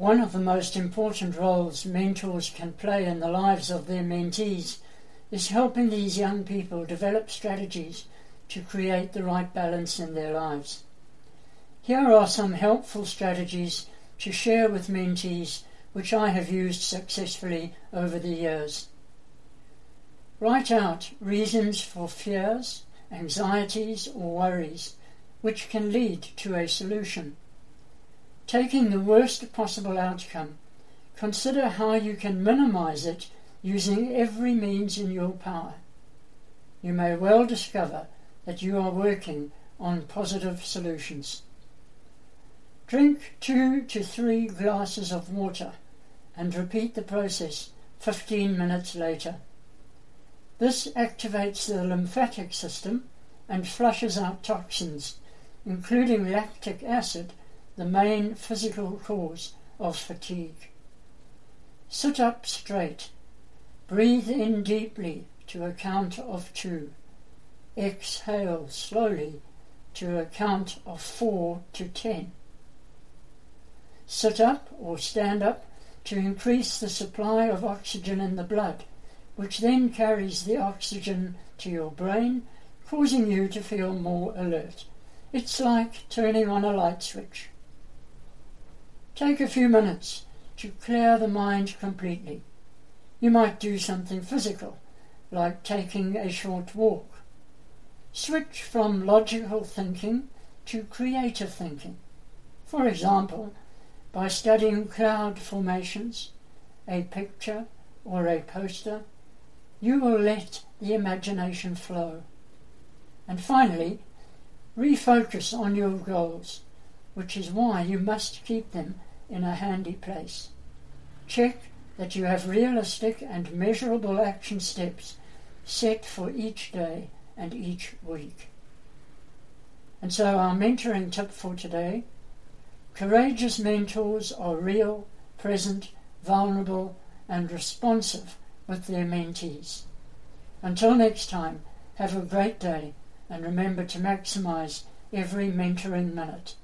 One of the most important roles mentors can play in the lives of their mentees is helping these young people develop strategies to create the right balance in their lives. Here are some helpful strategies to share with mentees which I have used successfully over the years. Write out reasons for fears, anxieties, or worries which can lead to a solution. Taking the worst possible outcome, consider how you can minimize it using every means in your power. You may well discover that you are working on positive solutions. Drink two to three glasses of water and repeat the process 15 minutes later. This activates the lymphatic system and flushes out toxins, including lactic acid, the main physical cause of fatigue. Sit up straight. Breathe in deeply to a count of two. Exhale slowly to a count of four to ten. Sit up or stand up to increase the supply of oxygen in the blood, which then carries the oxygen to your brain, causing you to feel more alert. It's like turning on a light switch. Take a few minutes to clear the mind completely. You might do something physical, like taking a short walk. Switch from logical thinking to creative thinking. For example, by studying cloud formations, a picture, or a poster, you will let the imagination flow. And finally, refocus on your goals, which is why you must keep them in a handy place. Check that you have realistic and measurable action steps set for each day and each week. And so, our mentoring tip for today Courageous mentors are real, present, vulnerable, and responsive with their mentees. Until next time, have a great day and remember to maximize every mentoring minute.